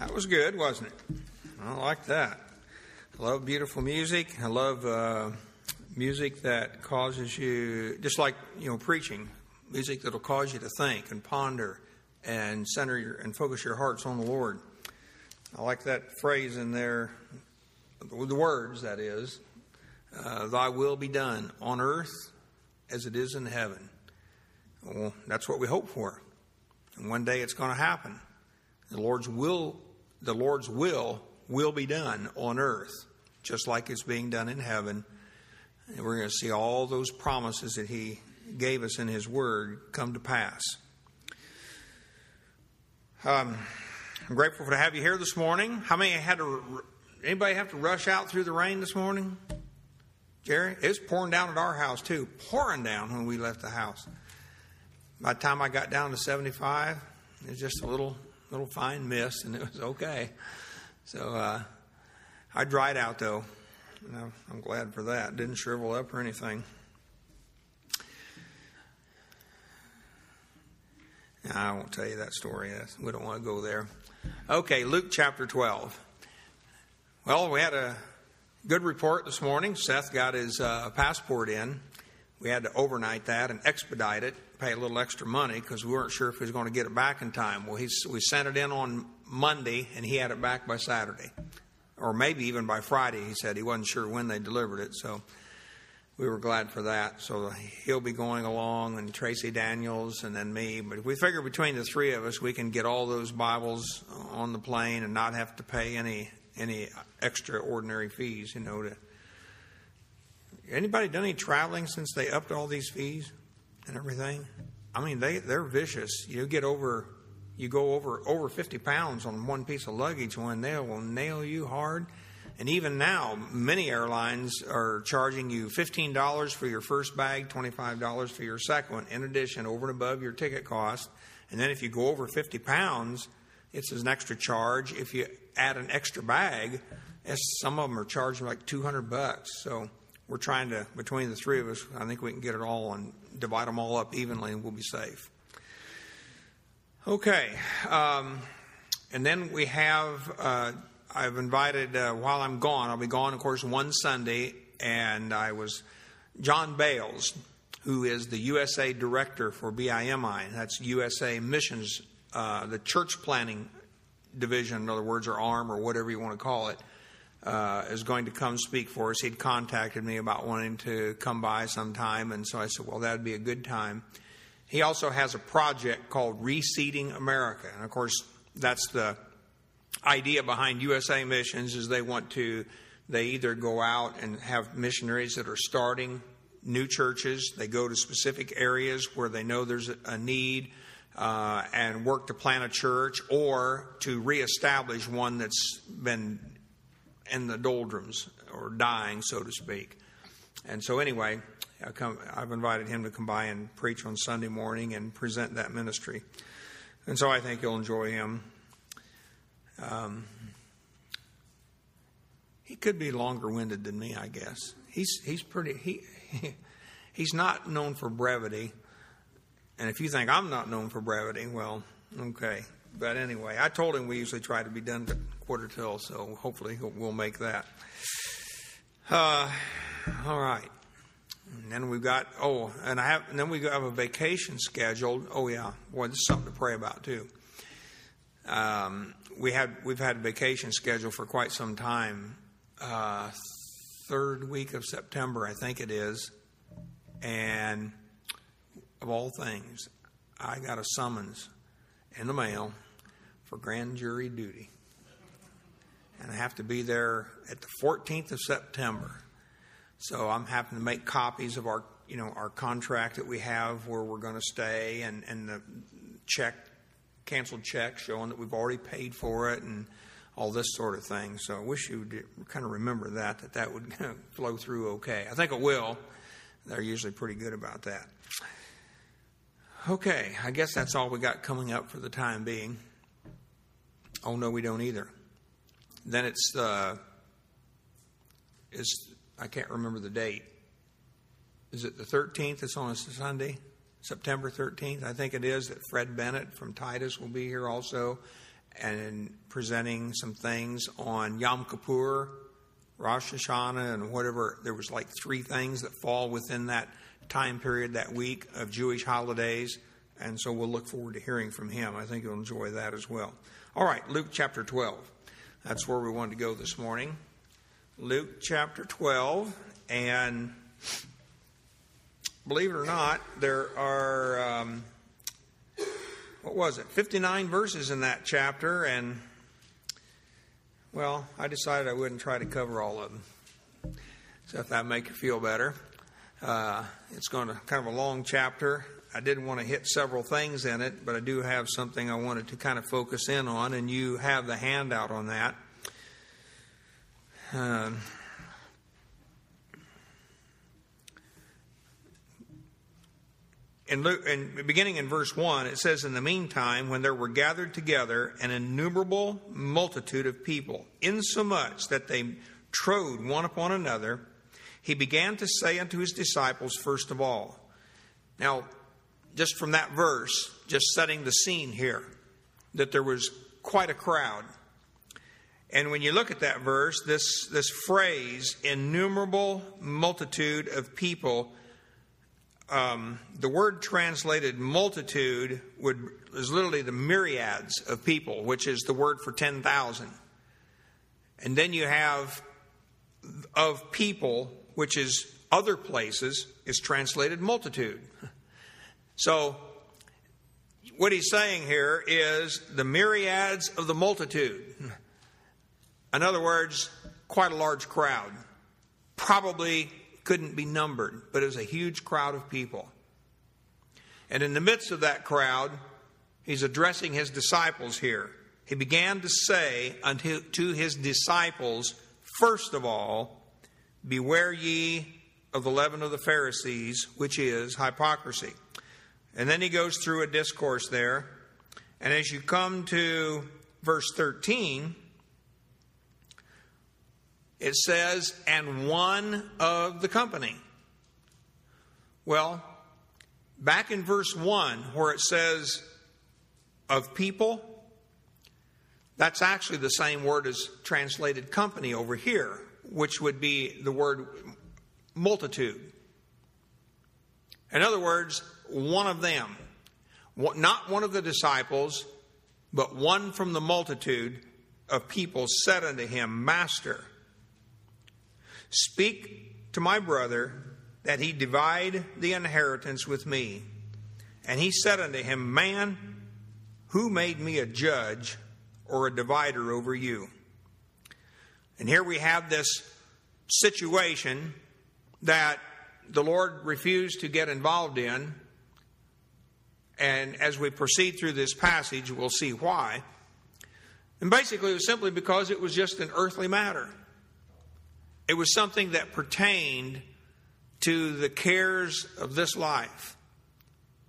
That was good, wasn't it? I like that. I love beautiful music. I love uh, music that causes you, just like you know, preaching, music that'll cause you to think and ponder and center your and focus your hearts on the Lord. I like that phrase in there, the words that is, uh, "Thy will be done on earth as it is in heaven." Well, that's what we hope for, and one day it's going to happen. The Lord's will the Lord's will will be done on earth, just like it's being done in heaven. And we're going to see all those promises that He gave us in His Word come to pass. Um, I'm grateful to have you here this morning. How many had to? Anybody have to rush out through the rain this morning? Jerry, it's pouring down at our house too. Pouring down when we left the house. By the time I got down to 75, it was just a little little fine mist, and it was okay. So uh, I dried out though. I'm glad for that. Didn't shrivel up or anything. I won't tell you that story. We don't want to go there. Okay, Luke chapter 12. Well, we had a good report this morning. Seth got his uh, passport in. We had to overnight that and expedite it pay a little extra money because we weren't sure if he was going to get it back in time. Well, he's, we sent it in on Monday, and he had it back by Saturday, or maybe even by Friday. He said he wasn't sure when they delivered it, so we were glad for that. So he'll be going along, and Tracy Daniels, and then me. But if we figure between the three of us, we can get all those Bibles on the plane and not have to pay any any extraordinary fees. You know, to anybody done any traveling since they upped all these fees? And everything. I mean, they they're vicious. You get over, you go over over 50 pounds on one piece of luggage, when they will nail you hard. And even now, many airlines are charging you $15 for your first bag, $25 for your second one, in addition, over and above your ticket cost. And then if you go over 50 pounds, it's an extra charge. If you add an extra bag, some of them are charging like 200 bucks. So we're trying to, between the three of us, I think we can get it all and divide them all up evenly and we'll be safe. Okay. Um, and then we have, uh, I've invited, uh, while I'm gone, I'll be gone, of course, one Sunday, and I was, John Bales, who is the USA director for BIMI, that's USA Missions, uh, the church planning division, in other words, or arm, or whatever you want to call it uh, is going to come speak for us. He'd contacted me about wanting to come by sometime, and so I said, well, that would be a good time. He also has a project called Reseeding America, and of course, that's the idea behind USA Missions is they want to they either go out and have missionaries that are starting new churches. They go to specific areas where they know there's a need uh, and work to plant a church or to reestablish one that's been in the doldrums or dying, so to speak. And so, anyway, I come, I've invited him to come by and preach on Sunday morning and present that ministry. And so I think you'll enjoy him. Um, he could be longer winded than me, I guess. He's, he's pretty, he, he's not known for brevity. And if you think I'm not known for brevity, well, okay. But anyway, I told him we usually try to be done quarter till, so hopefully we'll make that. Uh, all right. And then we've got oh, and I have and then we have a vacation scheduled. Oh yeah, boy, this is something to pray about too. Um, we had we've had a vacation scheduled for quite some time. Uh, third week of September, I think it is, and of all things, I got a summons in the mail for grand jury duty. And I have to be there at the 14th of September. So I'm having to make copies of our, you know, our contract that we have where we're going to stay and, and the check, canceled check showing that we've already paid for it and all this sort of thing. So I wish you would kind of remember that, that that would flow through okay. I think it will. They're usually pretty good about that. Okay, I guess that's all we got coming up for the time being. Oh, no, we don't either. Then it's, uh, is, I can't remember the date. Is it the 13th? It's on a Sunday, September 13th. I think it is that Fred Bennett from Titus will be here also. and presenting some things on Yom Kippur, Rosh Hashanah, and whatever. There was like three things that fall within that time period, that week of Jewish holidays. And so we'll look forward to hearing from him. I think you'll enjoy that as well. All right, Luke chapter 12. That's where we wanted to go this morning. Luke chapter 12. And believe it or not, there are, um, what was it, 59 verses in that chapter. And, well, I decided I wouldn't try to cover all of them. So if that make you feel better. Uh, it's going to kind of a long chapter. I didn't want to hit several things in it, but I do have something I wanted to kind of focus in on, and you have the handout on that. Um, in, Luke, in beginning in verse 1, it says, In the meantime, when there were gathered together an innumerable multitude of people, insomuch that they trode one upon another, he began to say unto his disciples, first of all. Now, just from that verse, just setting the scene here, that there was quite a crowd. And when you look at that verse, this, this phrase, innumerable multitude of people, um, the word translated multitude would is literally the myriads of people, which is the word for 10,000. And then you have of people which is other places, is translated multitude. So, what he's saying here is the myriads of the multitude. In other words, quite a large crowd. Probably couldn't be numbered, but it was a huge crowd of people. And in the midst of that crowd, he's addressing his disciples here. He began to say unto to his disciples, first of all, Beware ye of the leaven of the Pharisees, which is hypocrisy. And then he goes through a discourse there. And as you come to verse 13, it says, and one of the company. Well, back in verse 1, where it says of people, that's actually the same word as translated company over here which would be the word multitude. In other words, one of them, not one of the disciples, but one from the multitude of people said unto him, Master, speak to my brother that he divide the inheritance with me. And he said unto him, Man, who made me a judge or a divider over you? And here we have this situation that the Lord refused to get involved in. And as we proceed through this passage, we'll see why. And basically, it was simply because it was just an earthly matter. It was something that pertained to the cares of this life.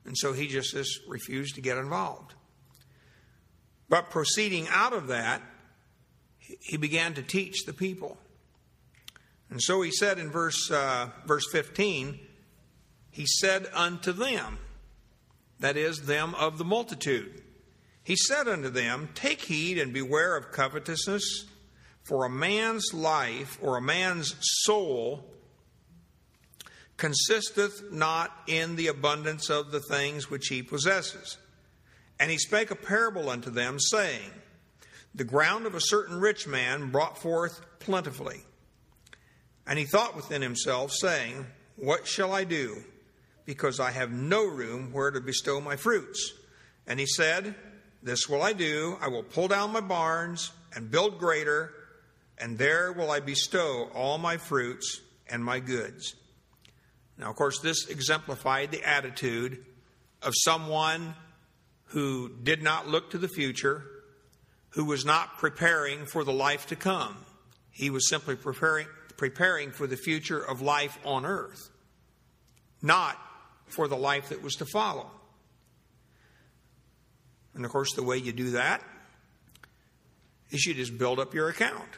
And so he just, just refused to get involved. But proceeding out of that, he began to teach the people. And so he said in verse, uh, verse 15, he said unto them, that is, them of the multitude, he said unto them, Take heed and beware of covetousness, for a man's life or a man's soul consisteth not in the abundance of the things which he possesses. And he spake a parable unto them, saying, the ground of a certain rich man brought forth plentifully. And he thought within himself, saying, What shall I do? Because I have no room where to bestow my fruits. And he said, This will I do. I will pull down my barns and build greater, and there will I bestow all my fruits and my goods. Now, of course, this exemplified the attitude of someone who did not look to the future who was not preparing for the life to come. He was simply preparing, preparing for the future of life on earth, not for the life that was to follow. And of course, the way you do that is you just build up your account.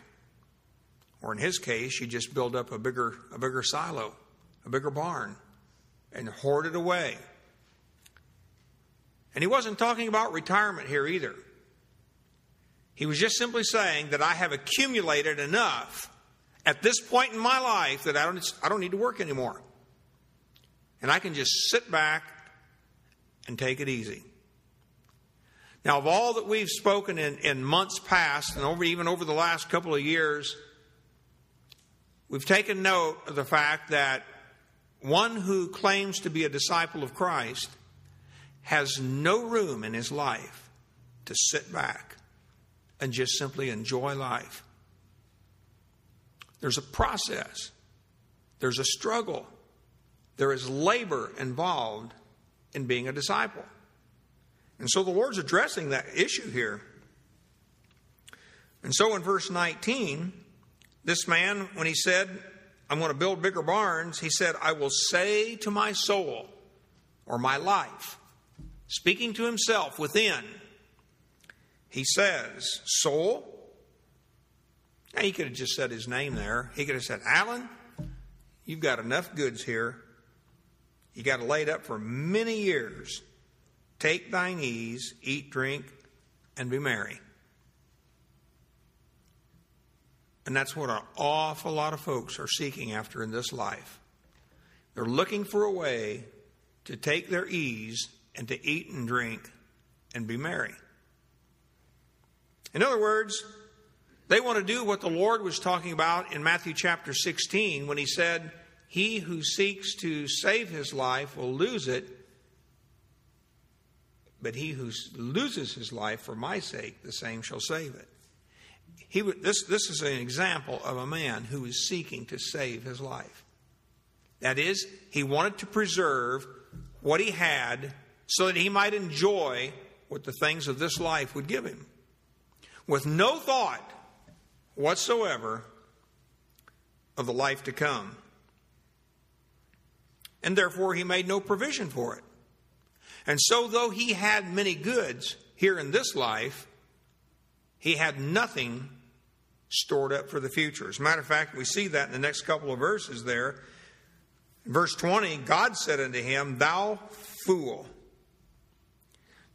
Or in his case, you just build up a bigger, a bigger silo, a bigger barn, and hoard it away. And he wasn't talking about retirement here either. He was just simply saying that I have accumulated enough at this point in my life that I don't, I don't need to work anymore. And I can just sit back and take it easy. Now, of all that we've spoken in, in months past and over, even over the last couple of years, we've taken note of the fact that one who claims to be a disciple of Christ has no room in his life to sit back and just simply enjoy life. There's a process, there's a struggle, there is labor involved in being a disciple. And so the Lord's addressing that issue here. And so in verse 19, this man, when he said, I'm going to build bigger barns, he said, I will say to my soul or my life, speaking to himself within, he says, Soul. Now, he could have just said his name there. He could have said, Alan, you've got enough goods here. You got to lay it laid up for many years. Take thine ease, eat, drink, and be merry. And that's what an awful lot of folks are seeking after in this life. They're looking for a way to take their ease and to eat and drink and be merry. In other words, they want to do what the Lord was talking about in Matthew chapter 16 when he said, He who seeks to save his life will lose it, but he who loses his life for my sake, the same shall save it. He, this, this is an example of a man who is seeking to save his life. That is, he wanted to preserve what he had so that he might enjoy what the things of this life would give him. With no thought whatsoever of the life to come. And therefore, he made no provision for it. And so, though he had many goods here in this life, he had nothing stored up for the future. As a matter of fact, we see that in the next couple of verses there. verse 20, God said unto him, Thou fool.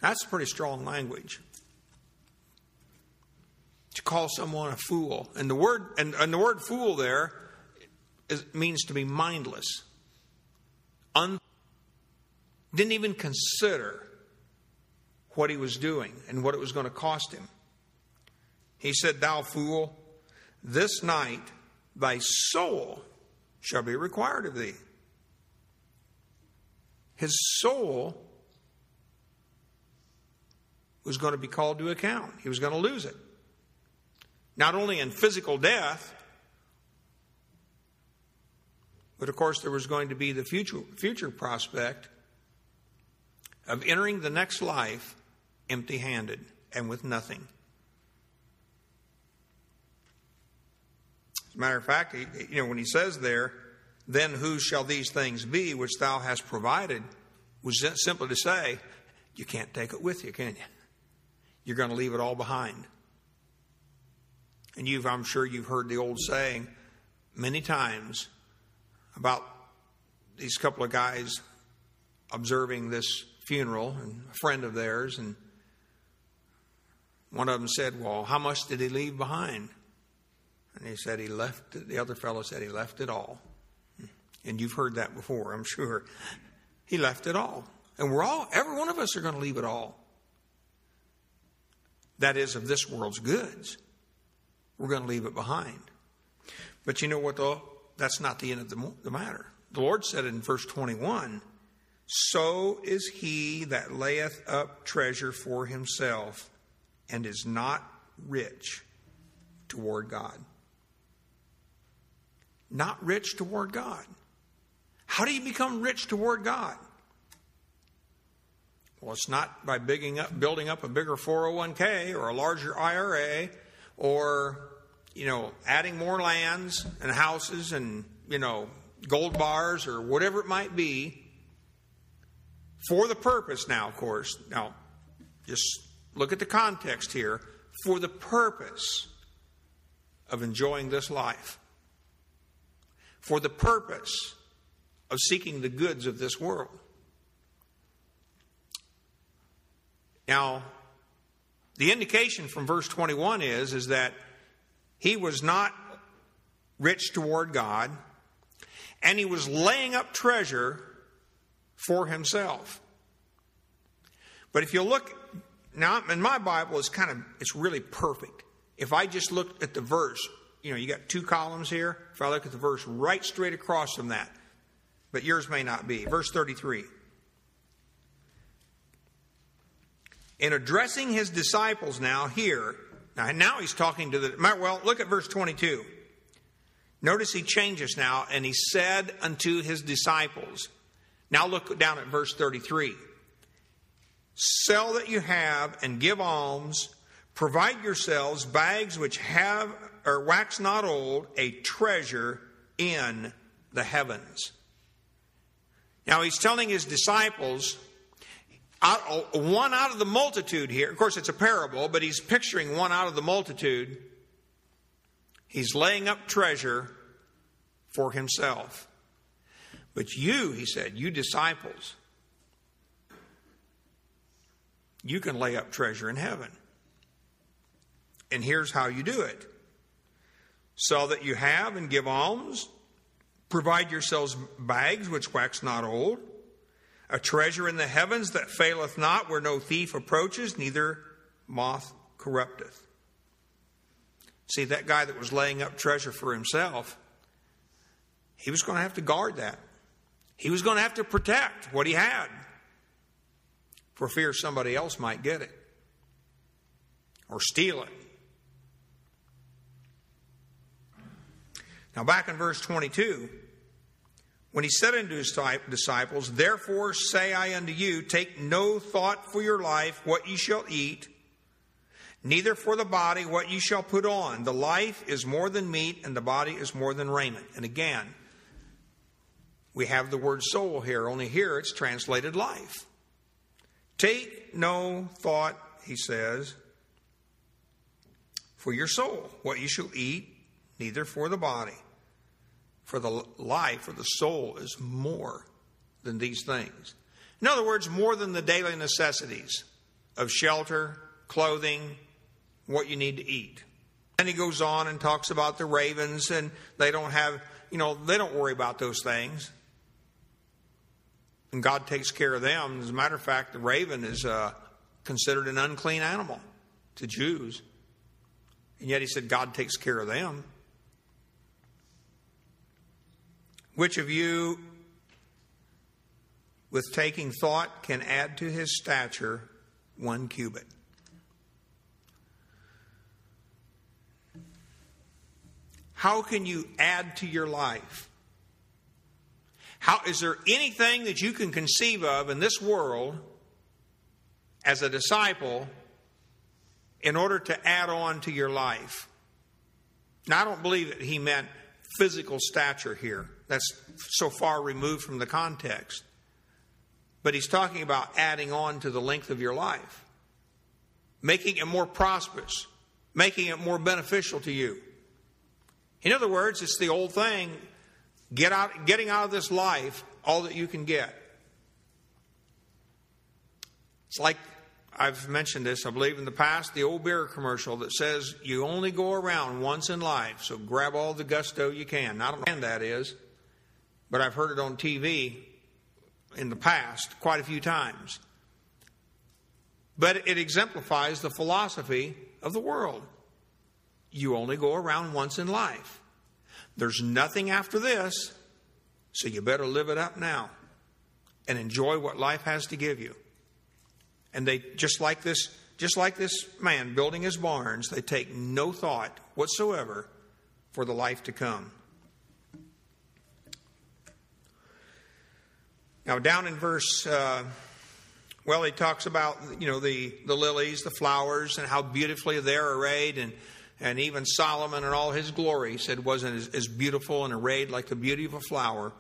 That's pretty strong language. To call someone a fool. And the word and, and the word fool there is, means to be mindless. Un, didn't even consider what he was doing and what it was going to cost him. He said, Thou fool, this night thy soul shall be required of thee. His soul was going to be called to account. He was going to lose it. Not only in physical death, but of course, there was going to be the future, future prospect of entering the next life empty handed and with nothing. As a matter of fact, you know, when he says there, then whose shall these things be which thou hast provided, was simply to say, you can't take it with you, can you? You're going to leave it all behind. And you've, I'm sure you've heard the old saying many times about these couple of guys observing this funeral and a friend of theirs, and one of them said, Well, how much did he leave behind? And he said he left it, the other fellow said he left it all. And you've heard that before, I'm sure. He left it all. And we're all, every one of us are going to leave it all. That is, of this world's goods. We're going to leave it behind. But you know what, though? That's not the end of the, the matter. The Lord said in verse 21 so is he that layeth up treasure for himself and is not rich toward God. Not rich toward God. How do you become rich toward God? Well, it's not by up, building up a bigger 401k or a larger IRA or, you know, adding more lands and houses and, you know, gold bars or whatever it might be for the purpose, now, of course, now, just look at the context here. For the purpose of enjoying this life, for the purpose of seeking the goods of this world. Now, The indication from verse 21 is, is that he was not rich toward God, and he was laying up treasure for himself. But if you look now in my Bible, it's kind of it's really perfect. If I just look at the verse, you know, you got two columns here. If I look at the verse right straight across from that, but yours may not be. Verse 33. In addressing his disciples now here, now, he's talking to the, well, look at verse 22. Notice he changes now, and he said unto his disciples. Now look down at verse 33. Sell that you have and give alms. Provide yourselves bags which have or wax not old, a treasure in the heavens. Now he's telling his disciples, out, one out of the multitude here, of course it's a parable, but he's picturing one out of the multitude. He's laying up treasure for himself. But you, he said, you disciples, you can lay up treasure in heaven. And here's how you do it sell that you have and give alms, provide yourselves bags which wax not old, a treasure in the heavens that faileth not, where no thief approaches, neither moth corrupteth. See, that guy that was laying up treasure for himself, he was going to have to guard that. He was going to have to protect what he had for fear somebody else might get it or steal it. Now, back in verse 22, when he said unto his disciples, Therefore say I unto you, take no thought for your life, what ye shall eat, neither for the body, what ye shall put on. The life is more than meat, and the body is more than raiment. And again, we have the word soul here, only here it's translated life. Take no thought, he says, for your soul, what you shall eat, neither for the body. For the life or the soul is more than these things. In other words, more than the daily necessities of shelter, clothing, what you need to eat. And he goes on and talks about the ravens, and they don't have, you know, they don't worry about those things and God takes care of them. As a matter of fact, the raven is uh, considered an unclean animal to Jews. And yet he said God takes care of them. Which of you, with taking thought, can add to his stature one cubit? How can you add to your life? How, is there anything that you can conceive of in this world as a disciple in order to add on to your life? Now, I don't believe that he meant physical stature here. That's so far removed from the context. But he's talking about adding on to the length of your life, making it more prosperous, making it more beneficial to you. In other words, it's the old thing Get out, getting out of this life all that you can get. It's like I've mentioned this, I believe, in the past, the old beer commercial that says you only go around once in life, so grab all the gusto you can. I don't know when that is, but I've heard it on TV in the past quite a few times. But it exemplifies the philosophy of the world. You only go around once in life. There's nothing after this, so you better live it up now and enjoy what life has to give you. And they just like this just like this man building his barns, they take no thought whatsoever for the life to come. Now, down in verse, uh, well, he talks about you know the the lilies, the flowers, and how beautifully they're arrayed, and and even Solomon in all his glory said wasn't as, as beautiful and arrayed like the beauty of a flower.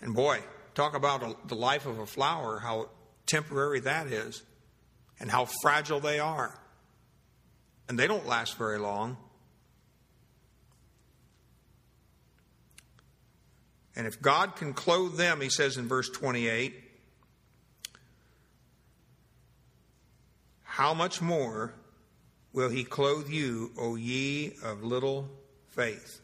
And boy, talk about a, the life of a flower, how temporary that is, and how fragile they are. And they don't last very long. And if God can clothe them, he says in verse 28, how much more will he clothe you, O ye of little faith?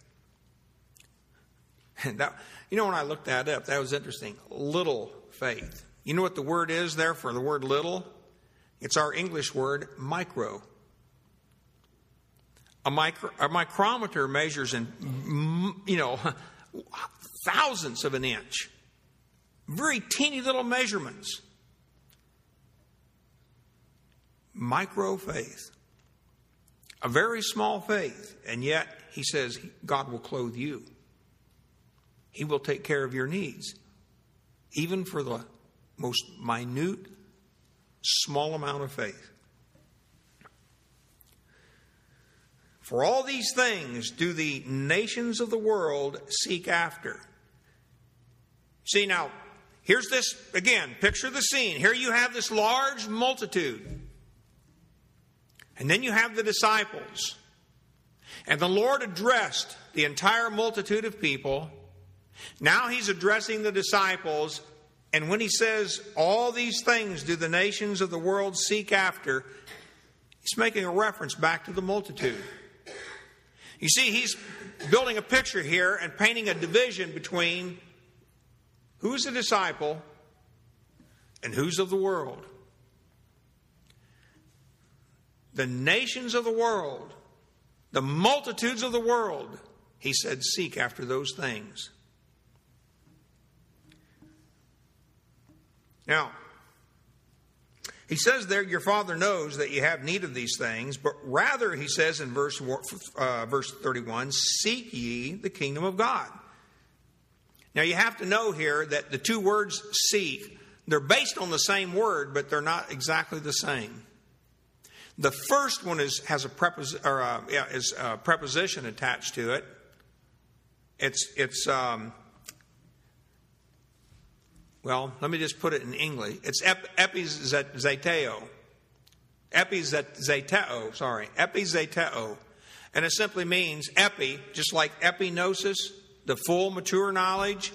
And that, you know, when I looked that up, that was interesting. Little faith. You know what the word is there for the word little? It's our English word micro. A, micro, a micrometer measures in, you know, thousands of an inch. Very teeny little measurements. Micro faith. A very small faith. And yet, he says, God will clothe you. He will take care of your needs, even for the most minute, small amount of faith. For all these things do the nations of the world seek after. See, now, here's this again, picture the scene. Here you have this large multitude. And then you have the disciples. And the Lord addressed the entire multitude of people. Now he's addressing the disciples. And when he says, All these things do the nations of the world seek after, he's making a reference back to the multitude. You see, he's building a picture here and painting a division between who's a disciple and who's of the world. The nations of the world, the multitudes of the world, he said, seek after those things. Now, he says there, Your Father knows that you have need of these things, but rather, he says in verse, uh, verse 31, Seek ye the kingdom of God. Now, you have to know here that the two words seek, they're based on the same word, but they're not exactly the same. The first one is, has a, prepos- or, uh, yeah, is a preposition attached to it. It's, it's um, well, let me just put it in English. It's ep- epizeteo. Epizeteo, sorry. Epizeteo. And it simply means epi, just like epignosis, the full mature knowledge.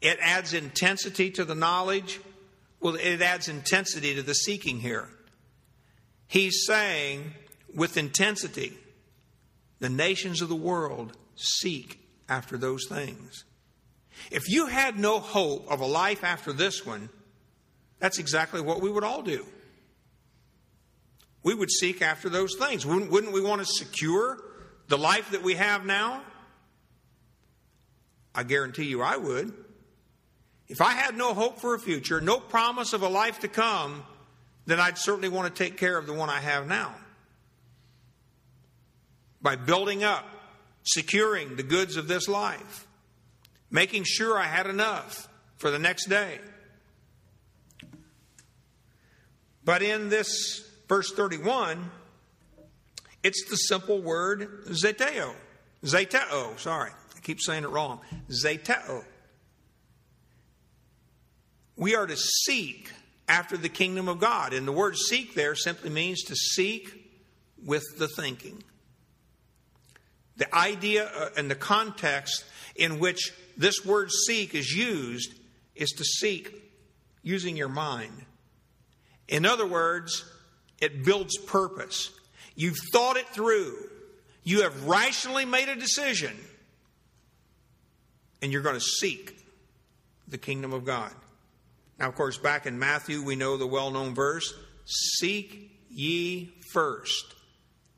It adds intensity to the knowledge. Well, it adds intensity to the seeking here. He's saying, with intensity, the nations of the world seek after those things. If you had no hope of a life after this one, that's exactly what we would all do. We would seek after those things. Wouldn't, wouldn't we want to secure the life that we have now? I guarantee you I would. If I had no hope for a future, no promise of a life to come, then I'd certainly want to take care of the one I have now. By building up, securing the goods of this life making sure I had enough for the next day. But in this verse 31, it's the simple word zeteo. Zeteo, sorry. Keep saying it wrong. Zeteo. We are to seek after the kingdom of God. And the word seek there simply means to seek with the thinking. The idea uh, and the context in which this word seek is used is to seek using your mind. In other words, it builds purpose. You've thought it through. You have rationally made a decision. And you're going to seek the kingdom of God. Now, of course, back in Matthew, we know the well known verse Seek ye first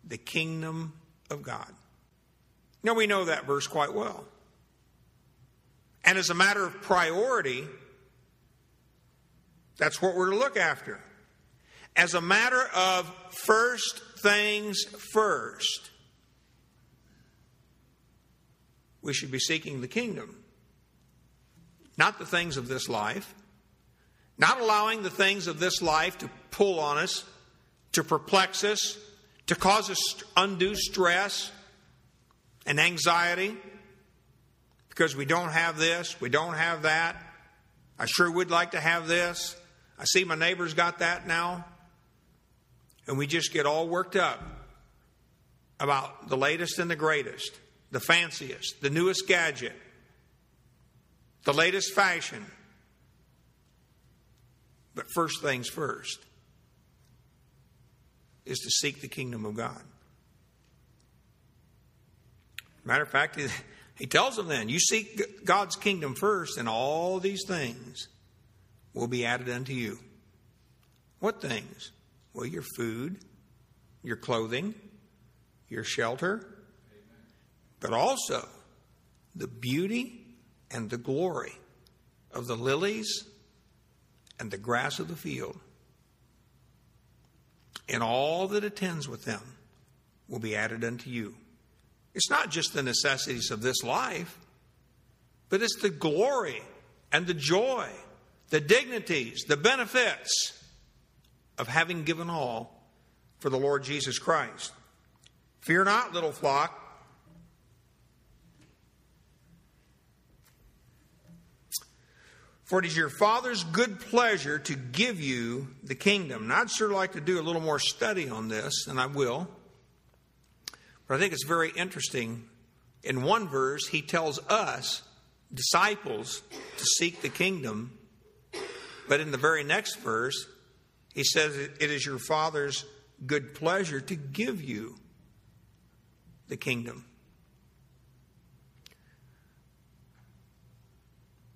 the kingdom of God. Now, we know that verse quite well. And as a matter of priority, that's what we're to look after. As a matter of first things first, we should be seeking the kingdom, not the things of this life, not allowing the things of this life to pull on us, to perplex us, to cause us undue stress and anxiety because we don't have this, we don't have that. I sure would like to have this. I see my neighbor's got that now. And we just get all worked up about the latest and the greatest, the fanciest, the newest gadget, the latest fashion. But first things first. is to seek the kingdom of God. Matter of fact, he tells them then, you seek God's kingdom first, and all these things will be added unto you. What things? Well, your food, your clothing, your shelter, but also the beauty and the glory of the lilies and the grass of the field. And all that attends with them will be added unto you. It's not just the necessities of this life, but it's the glory and the joy, the dignities, the benefits of having given all for the Lord Jesus Christ. Fear not, little flock. For it is your Father's good pleasure to give you the kingdom. And I'd sure like to do a little more study on this, and I will. But I think it's very interesting. In one verse, he tells us, disciples, to seek the kingdom. But in the very next verse, he says, It is your Father's good pleasure to give you the kingdom.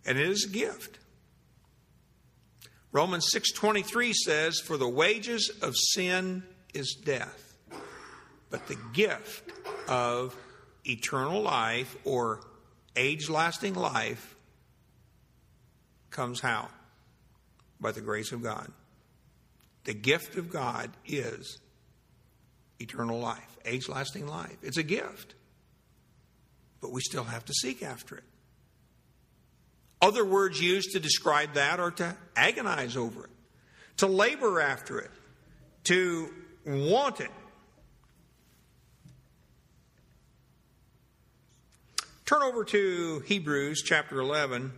And it is a gift. Romans 6:23 says for the wages of sin is death but the gift of eternal life or age-lasting life comes how? By the grace of God. The gift of God is eternal life age-lasting life. It's a gift but we still have to seek after it other words used to describe that are to agonize over it, to labor after it, to want it. Turn over to Hebrews chapter 11.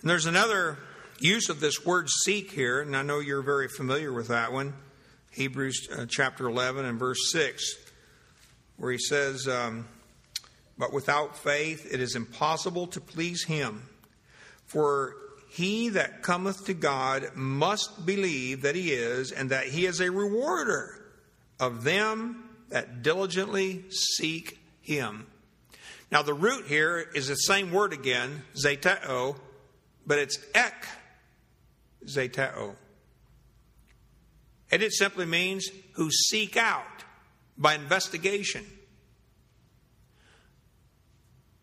And there's another use of this word seek here, and I know you're very familiar with that one. Hebrews uh, chapter 11 and verse 6, where he says, um, But without faith it is impossible to please him. For he that cometh to God must believe that he is, and that he is a rewarder of them that diligently seek him. Now, the root here is the same word again, zeteo, but it's ek zeteo. And it simply means who seek out by investigation.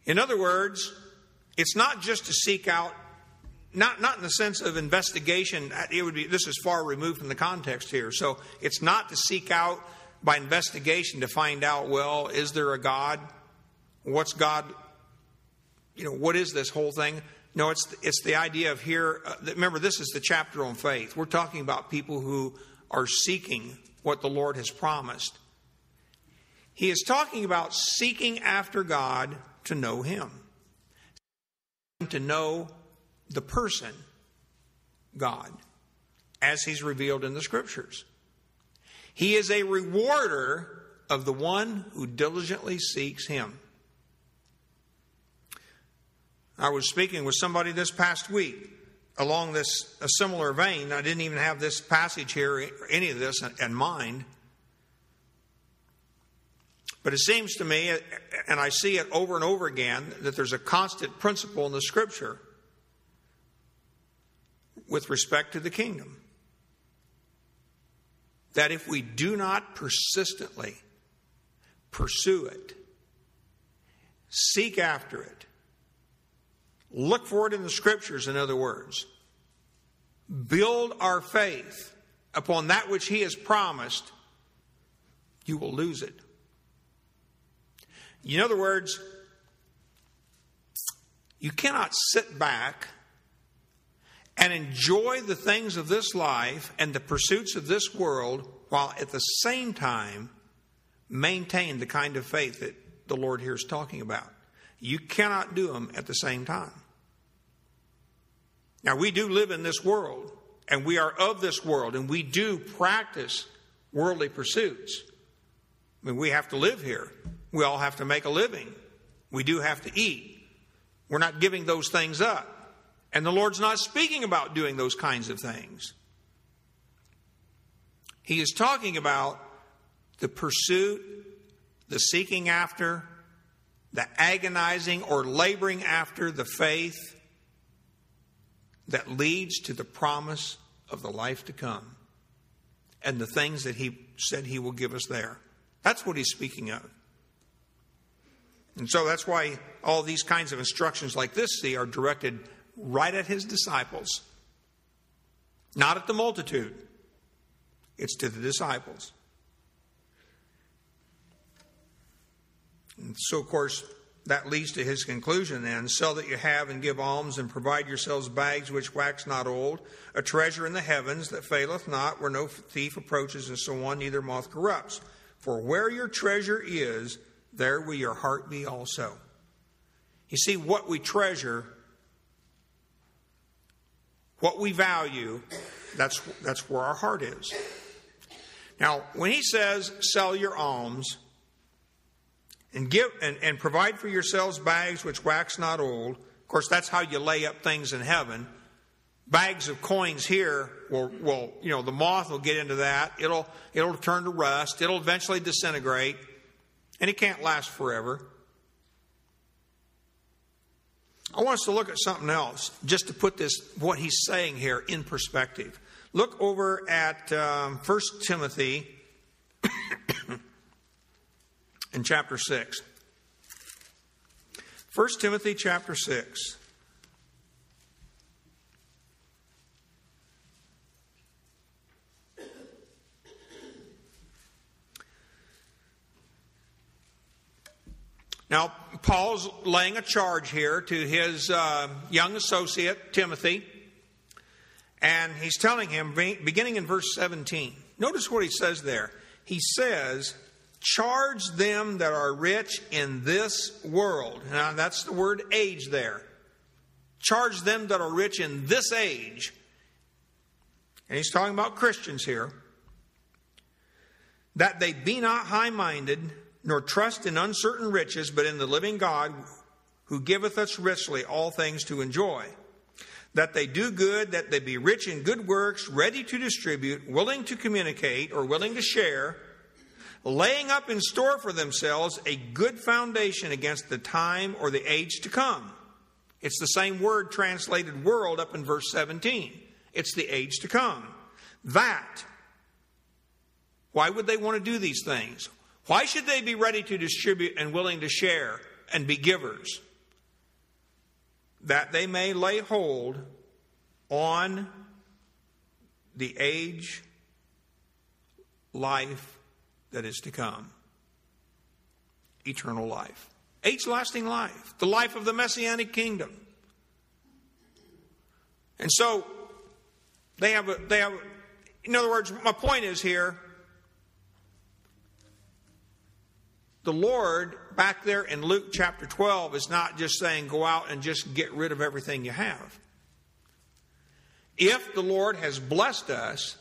In other words, it's not just to seek out, not, not in the sense of investigation. It would be, this is far removed from the context here. So it's not to seek out by investigation to find out, well, is there a God? What's God? You know, what is this whole thing? No, it's, it's the idea of here. Uh, remember, this is the chapter on faith. We're talking about people who are seeking what the Lord has promised. He is talking about seeking after God to know Him, to know the person, God, as He's revealed in the Scriptures. He is a rewarder of the one who diligently seeks Him. I was speaking with somebody this past week along this a similar vein. I didn't even have this passage here, any of this in mind. But it seems to me, and I see it over and over again, that there's a constant principle in the scripture with respect to the kingdom. That if we do not persistently pursue it, seek after it, Look for it in the scriptures, in other words. Build our faith upon that which He has promised, you will lose it. In other words, you cannot sit back and enjoy the things of this life and the pursuits of this world while at the same time maintain the kind of faith that the Lord here is talking about. You cannot do them at the same time. Now, we do live in this world, and we are of this world, and we do practice worldly pursuits. I mean, we have to live here. We all have to make a living. We do have to eat. We're not giving those things up. And the Lord's not speaking about doing those kinds of things. He is talking about the pursuit, the seeking after, the agonizing or laboring after the faith that leads to the promise of the life to come and the things that he said he will give us there. That's what he's speaking of. And so that's why all these kinds of instructions like this, see, are directed right at his disciples, not at the multitude. It's to the disciples. And so, of course, that leads to his conclusion then. Sell that you have and give alms and provide yourselves bags which wax not old a treasure in the heavens that faileth not where no thief approaches and so on neither moth corrupts. For where your treasure is there will your heart be also. You see what we treasure what we value that's that's where our heart is. Now when he says sell your alms and give and, and provide for yourselves bags which wax not old. Of course, that's how you lay up things in heaven. Bags of coins here will, will you know, the moth will get into that. It'll it'll turn to rust. It'll eventually disintegrate, and it can't last forever. I want us to look at something else, just to put this what he's saying here in perspective. Look over at um, 1 Timothy in chapter 6. 1 Timothy chapter 6. Now, Paul's laying a charge here to his uh, young associate, Timothy, and he's telling him, beginning in verse 17, notice what he says there. He says, charge them that are rich in this world. Now, that's the word age there. Charge them that are rich in this age. And he's talking about Christians here. That they be not high minded, nor trust in uncertain riches, but in the living God who giveth us richly all things to enjoy. That they do good, that they be rich in good works, ready to distribute, willing to communicate, or willing to share laying up in store for themselves a good foundation against the time or the age to come. It's the same word translated world up in verse 17. It's the age to come. That. Why would they want to do these things? Why should they be ready to distribute and willing to share and be givers? That they may lay hold on the age, life, that is to come eternal life, age lasting life, the life of the Messianic kingdom. And so they have a, they have, in other words, my point is here the Lord back there in Luke chapter 12 is not just saying go out and just get rid of everything you have. If the Lord has blessed us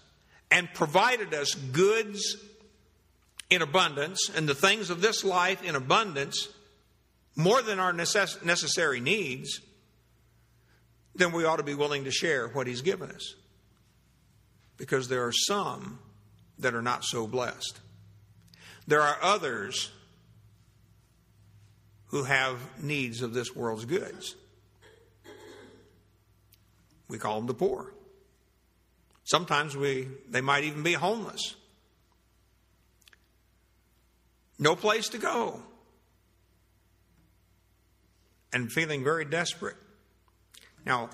and provided us goods in abundance and the things of this life in abundance, more than our necess- necessary needs, then we ought to be willing to share what He's given us. Because there are some that are not so blessed. There are others who have needs of this world's goods. We call them the poor. Sometimes we, they might even be homeless no place to go, and feeling very desperate. Now,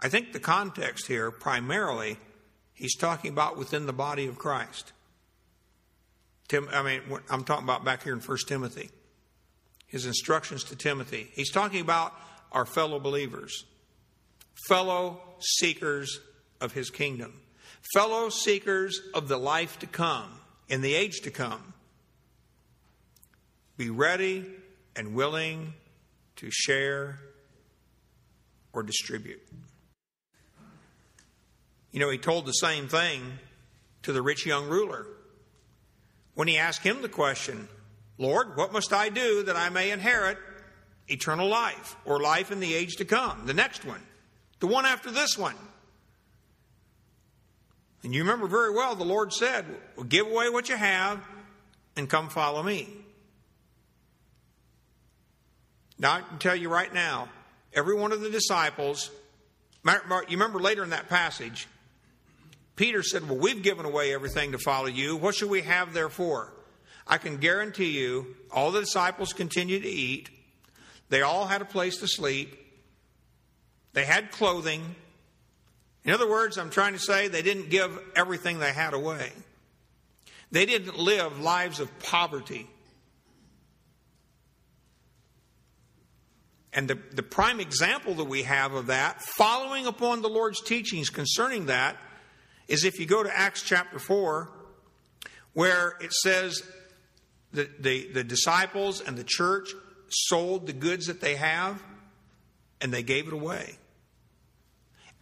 I think the context here primarily he's talking about within the body of Christ. Tim, I mean, I'm talking about back here in 1 Timothy. His instructions to Timothy. He's talking about our fellow believers, fellow seekers of his kingdom, fellow seekers of the life to come, in the age to come. Be ready and willing to share or distribute. You know, he told the same thing to the rich young ruler. When he asked him the question, Lord, what must I do that I may inherit eternal life or life in the age to come, the next one, the one after this one. And you remember very well the Lord said, well, Give away what you have and come follow me. Now, I can tell you right now, every one of the disciples, you remember later in that passage, Peter said, Well, we've given away everything to follow you. What should we have therefore? I can guarantee you, all the disciples continued to eat. They all had a place to sleep. They had clothing. In other words, I'm trying to say they didn't give everything they had away. They didn't live lives of poverty. And the, the prime example that we have of that, following upon the Lord's teachings concerning that, is if you go to Acts chapter 4, where it says that the, the disciples and the church sold the goods that they have and they gave it away.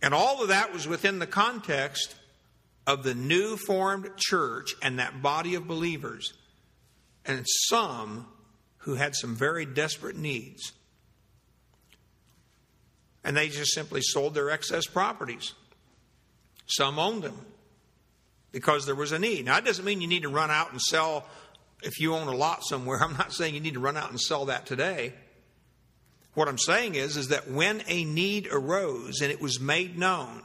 And all of that was within the context of the new formed church and that body of believers, and some who had some very desperate needs. And they just simply sold their excess properties. Some owned them because there was a need. Now, that doesn't mean you need to run out and sell if you own a lot somewhere. I'm not saying you need to run out and sell that today. What I'm saying is, is that when a need arose and it was made known,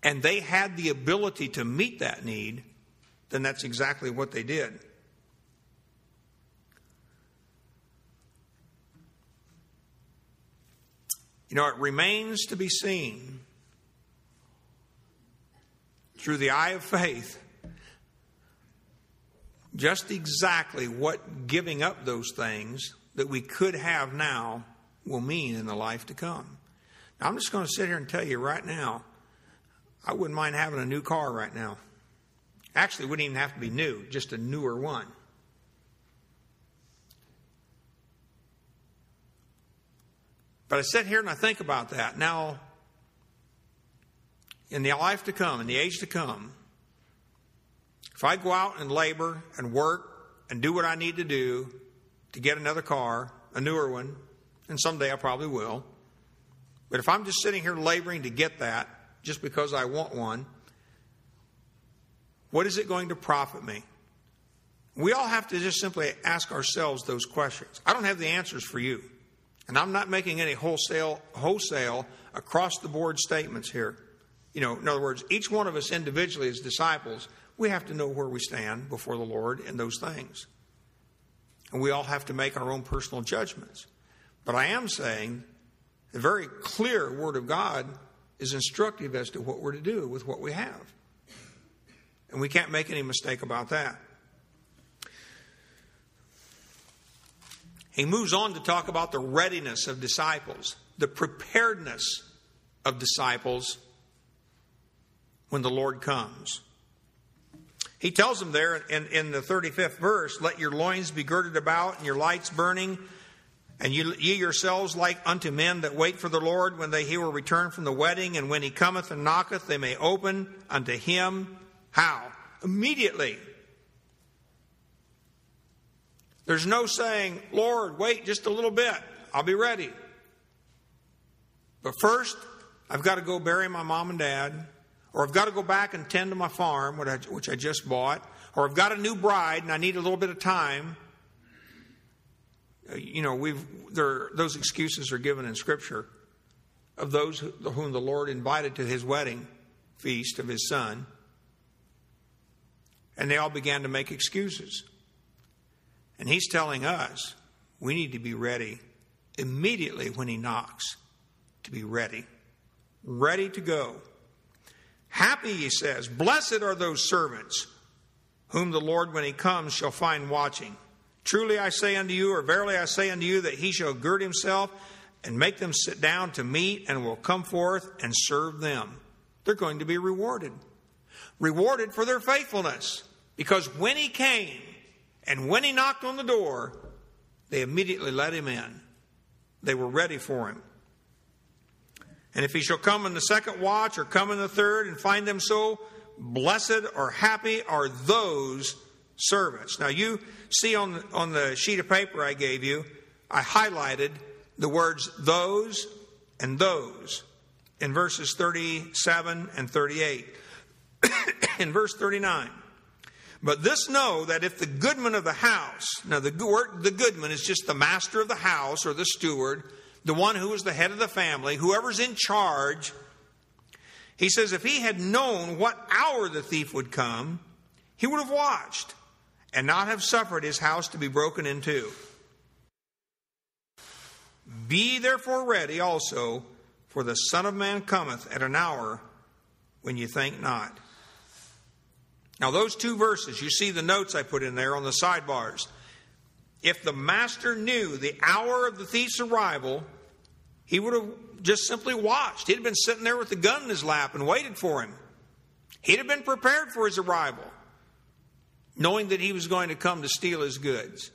and they had the ability to meet that need, then that's exactly what they did. You know, it remains to be seen through the eye of faith just exactly what giving up those things that we could have now will mean in the life to come. Now, I'm just going to sit here and tell you right now, I wouldn't mind having a new car right now. Actually, it wouldn't even have to be new, just a newer one. But I sit here and I think about that. Now, in the life to come, in the age to come, if I go out and labor and work and do what I need to do to get another car, a newer one, and someday I probably will. But if I'm just sitting here laboring to get that just because I want one, what is it going to profit me? We all have to just simply ask ourselves those questions. I don't have the answers for you. And I'm not making any wholesale wholesale across the board statements here. You know, in other words, each one of us individually as disciples, we have to know where we stand before the Lord in those things. And we all have to make our own personal judgments. But I am saying the very clear Word of God is instructive as to what we're to do with what we have. And we can't make any mistake about that. He moves on to talk about the readiness of disciples, the preparedness of disciples when the Lord comes. He tells them there in, in the 35th verse, Let your loins be girded about and your lights burning, and ye yourselves like unto men that wait for the Lord when they he will return from the wedding, and when he cometh and knocketh, they may open unto him. How? Immediately. There's no saying, Lord, wait just a little bit. I'll be ready. But first, I've got to go bury my mom and dad or I've got to go back and tend to my farm, which I just bought, or I've got a new bride and I need a little bit of time. Uh, you know, we've there, those excuses are given in Scripture of those whom the Lord invited to His wedding feast of His Son, and they all began to make excuses. And He's telling us we need to be ready immediately when He knocks, to be ready, ready to go. Happy, he says, blessed are those servants whom the Lord, when he comes, shall find watching. Truly I say unto you, or verily I say unto you, that he shall gird himself and make them sit down to meat and will come forth and serve them. They're going to be rewarded. Rewarded for their faithfulness. Because when he came and when he knocked on the door, they immediately let him in. They were ready for him. And if he shall come in the second watch or come in the third and find them so, blessed or happy are those servants. Now you see on the, on the sheet of paper I gave you, I highlighted the words those and those in verses 37 and 38. in verse 39, but this know that if the goodman of the house, now the word the goodman is just the master of the house or the steward, the one who is the head of the family, whoever's in charge, he says if he had known what hour the thief would come, he would have watched and not have suffered his house to be broken in two. Be therefore ready also, for the Son of Man cometh at an hour when you think not. Now, those two verses, you see the notes I put in there on the sidebars. If the master knew the hour of the thief's arrival, he would have just simply watched. He'd have been sitting there with the gun in his lap and waited for him. He'd have been prepared for his arrival, knowing that he was going to come to steal his goods.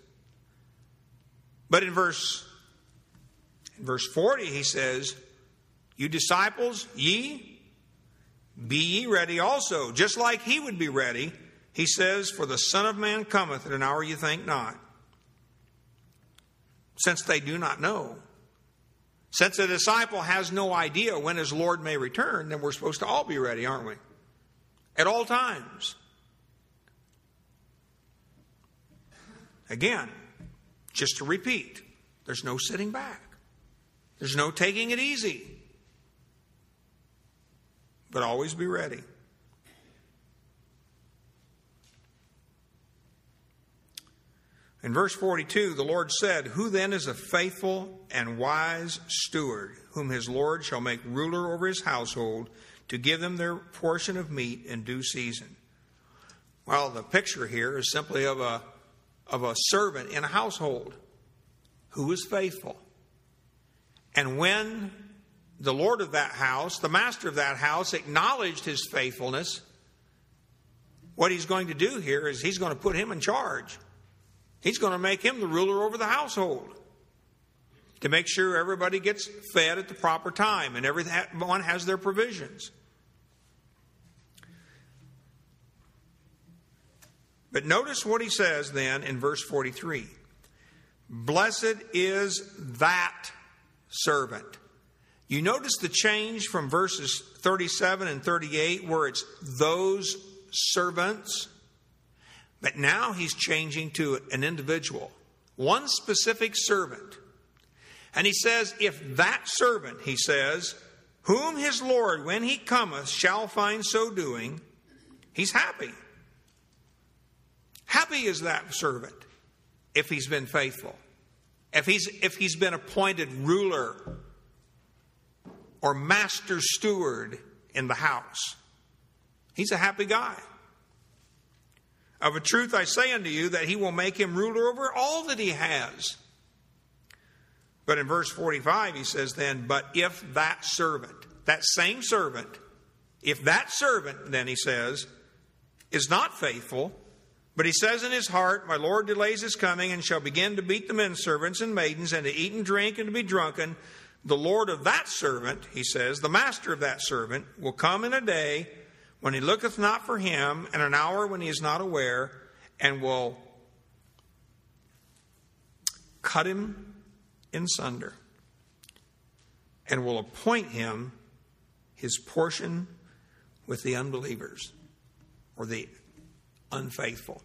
But in verse, in verse 40, he says, You disciples, ye be ye ready also, just like he would be ready. He says, For the Son of Man cometh at an hour you think not. Since they do not know. Since a disciple has no idea when his Lord may return, then we're supposed to all be ready, aren't we? At all times. Again, just to repeat, there's no sitting back. There's no taking it easy but always be ready. In verse 42, the Lord said, Who then is a faithful and wise steward, whom his Lord shall make ruler over his household, to give them their portion of meat in due season? Well, the picture here is simply of a, of a servant in a household who is faithful. And when the Lord of that house, the master of that house, acknowledged his faithfulness. What he's going to do here is he's going to put him in charge. He's going to make him the ruler over the household to make sure everybody gets fed at the proper time and everyone has their provisions. But notice what he says then in verse 43 Blessed is that servant you notice the change from verses 37 and 38 where it's those servants, but now he's changing to an individual, one specific servant. And he says, If that servant, he says, whom his Lord, when he cometh, shall find so doing, he's happy. Happy is that servant if he's been faithful, if he's, if he's been appointed ruler or master steward in the house. He's a happy guy. Of a truth I say unto you that he will make him ruler over all that he has. But in verse 45, he says, then, but if that servant, that same servant, if that servant, then he says, is not faithful, but he says in his heart, My Lord delays his coming, and shall begin to beat the men servants and maidens, and to eat and drink, and to be drunken, the Lord of that servant, he says, the master of that servant, will come in a day when he looketh not for him, and an hour when he is not aware, and will cut him in sunder, and will appoint him his portion with the unbelievers or the unfaithful.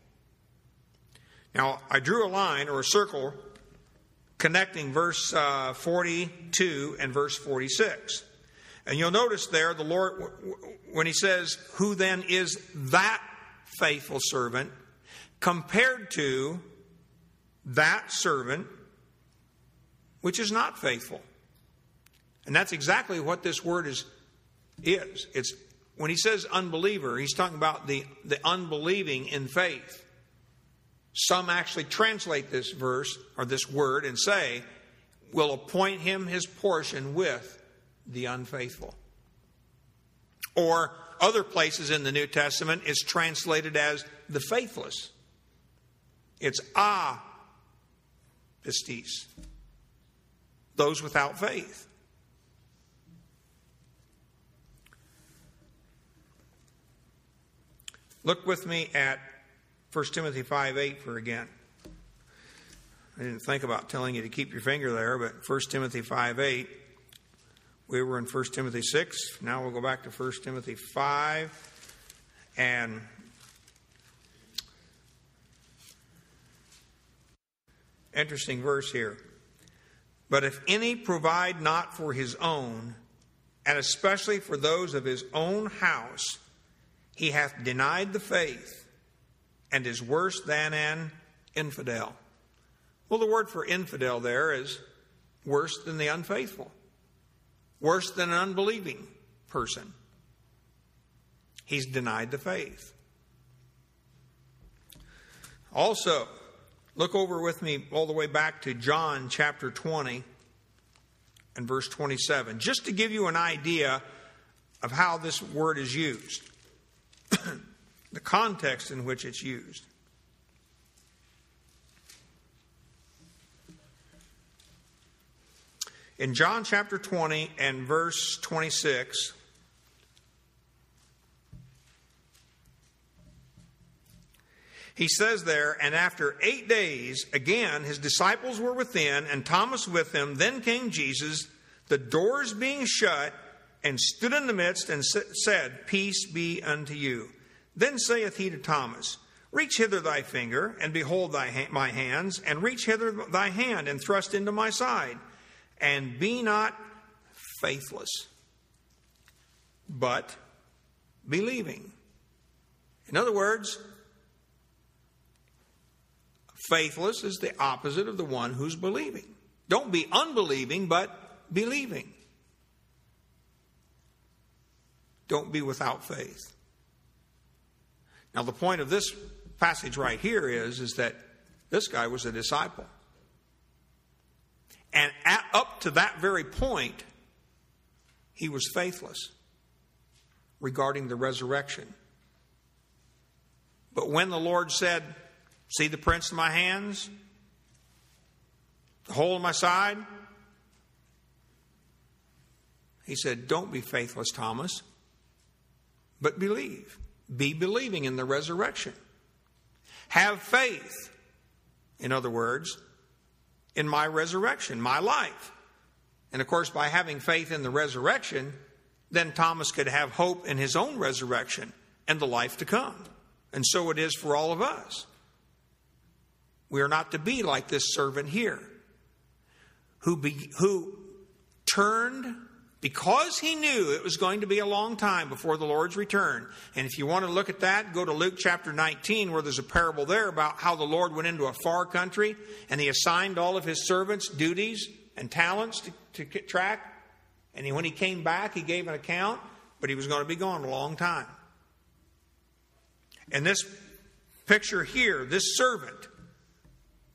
Now, I drew a line or a circle connecting verse uh, 42 and verse 46. And you'll notice there, the Lord, when he says, Who then is that faithful servant, compared to that servant which is not faithful. And that's exactly what this word is. is. It's when he says unbeliever, he's talking about the, the unbelieving in faith. Some actually translate this verse or this word and say, will appoint him his portion with the unfaithful. Or other places in the New Testament is translated as the faithless. It's ah pistis, those without faith. Look with me at 1 Timothy 5 8 for again. I didn't think about telling you to keep your finger there, but 1 Timothy 5 8. We were in 1 Timothy 6. Now we'll go back to 1 Timothy 5. And interesting verse here. But if any provide not for his own, and especially for those of his own house, he hath denied the faith and is worse than an infidel. Well, the word for infidel there is worse than the unfaithful, worse than an unbelieving person. He's denied the faith. Also, look over with me all the way back to John chapter 20 and verse 27, just to give you an idea of how this word is used, the context in which it's used. In John chapter 20 and verse 26, he says there, And after eight days, again, his disciples were within, and Thomas with them. Then came Jesus, the doors being shut, and stood in the midst, and said, Peace be unto you. Then saith he to Thomas, Reach hither thy finger, and behold thy my hands, and reach hither thy hand, and thrust into my side and be not faithless, but believing. In other words, faithless is the opposite of the one who's believing. Don't be unbelieving, but believing. Don't be without faith. Now, the point of this passage right here is, is that this guy was a disciple. And at, up to that very point, he was faithless regarding the resurrection. But when the Lord said, See the prints in my hands, the hole in my side, he said, Don't be faithless, Thomas, but believe. Be believing in the resurrection. Have faith. In other words, in my resurrection, my life. And of course, by having faith in the resurrection, then Thomas could have hope in his own resurrection and the life to come. And so it is for all of us. We are not to be like this servant here, who, be, who turned because he knew it was going to be a long time before the Lord's return. And if you want to look at that, go to Luke chapter 19, where there's a parable there about how the Lord went into a far country and he assigned all of his servants duties and talents to, to track. And he, when he came back, he gave an account, but he was going to be gone a long time. And this picture here, this servant,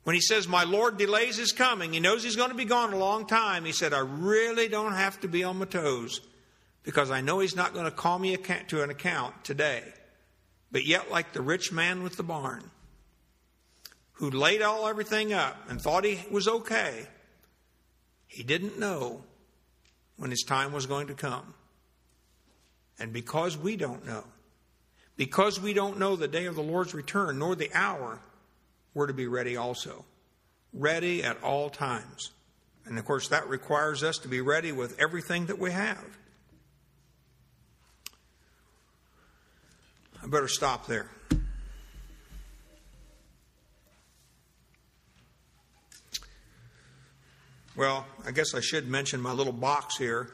when he says, My Lord delays his coming, he knows he's going to be gone a long time. He said, I really don't have to be on my toes because I know he's not going to call me to an account today. But yet, like the rich man with the barn, who laid all everything up and thought he was okay, he didn't know when his time was going to come. And because we don't know, because we don't know the day of the Lord's return nor the hour, we're to be ready also. Ready at all times. And of course, that requires us to be ready with everything that we have. I better stop there. Well, I guess I should mention my little box here,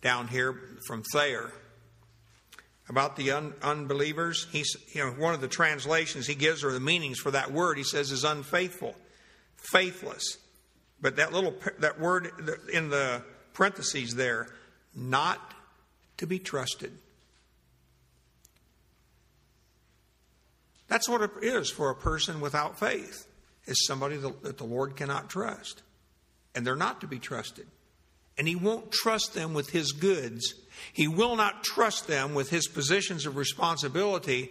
down here from Thayer about the un- unbelievers. He's, you know, one of the translations he gives or the meanings for that word he says is unfaithful, faithless. But that little that word in the parentheses there, not to be trusted. That's what it is for a person without faith. Is somebody that the Lord cannot trust, and they're not to be trusted, and He won't trust them with His goods he will not trust them with his positions of responsibility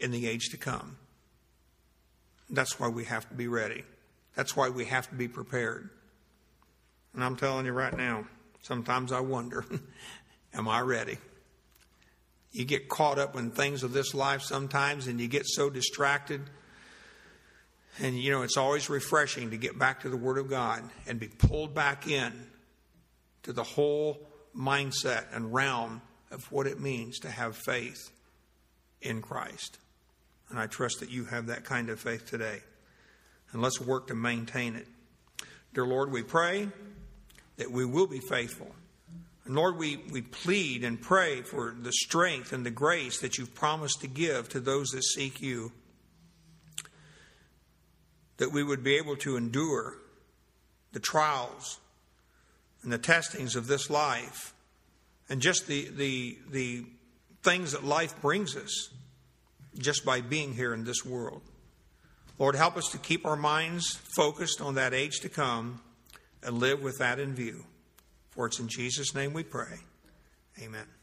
in the age to come. That's why we have to be ready. That's why we have to be prepared. And I'm telling you right now, sometimes I wonder, am I ready? You get caught up in things of this life sometimes and you get so distracted And you know, it's always refreshing to get back to the Word of God and be pulled back in to the whole mindset and realm of what it means to have faith in Christ. And I trust that you have that kind of faith today. And let's work to maintain it. Dear Lord, we pray that we will be faithful. And Lord, we, we plead and pray for the strength and the grace that you've promised to give to those that seek you that we would be able to endure the trials and the testings of this life and just the, the, the things that life brings us just by being here in this world. Lord, help us to keep our minds focused on that age to come and live with that in view. For it's in Jesus' name we pray. Amen.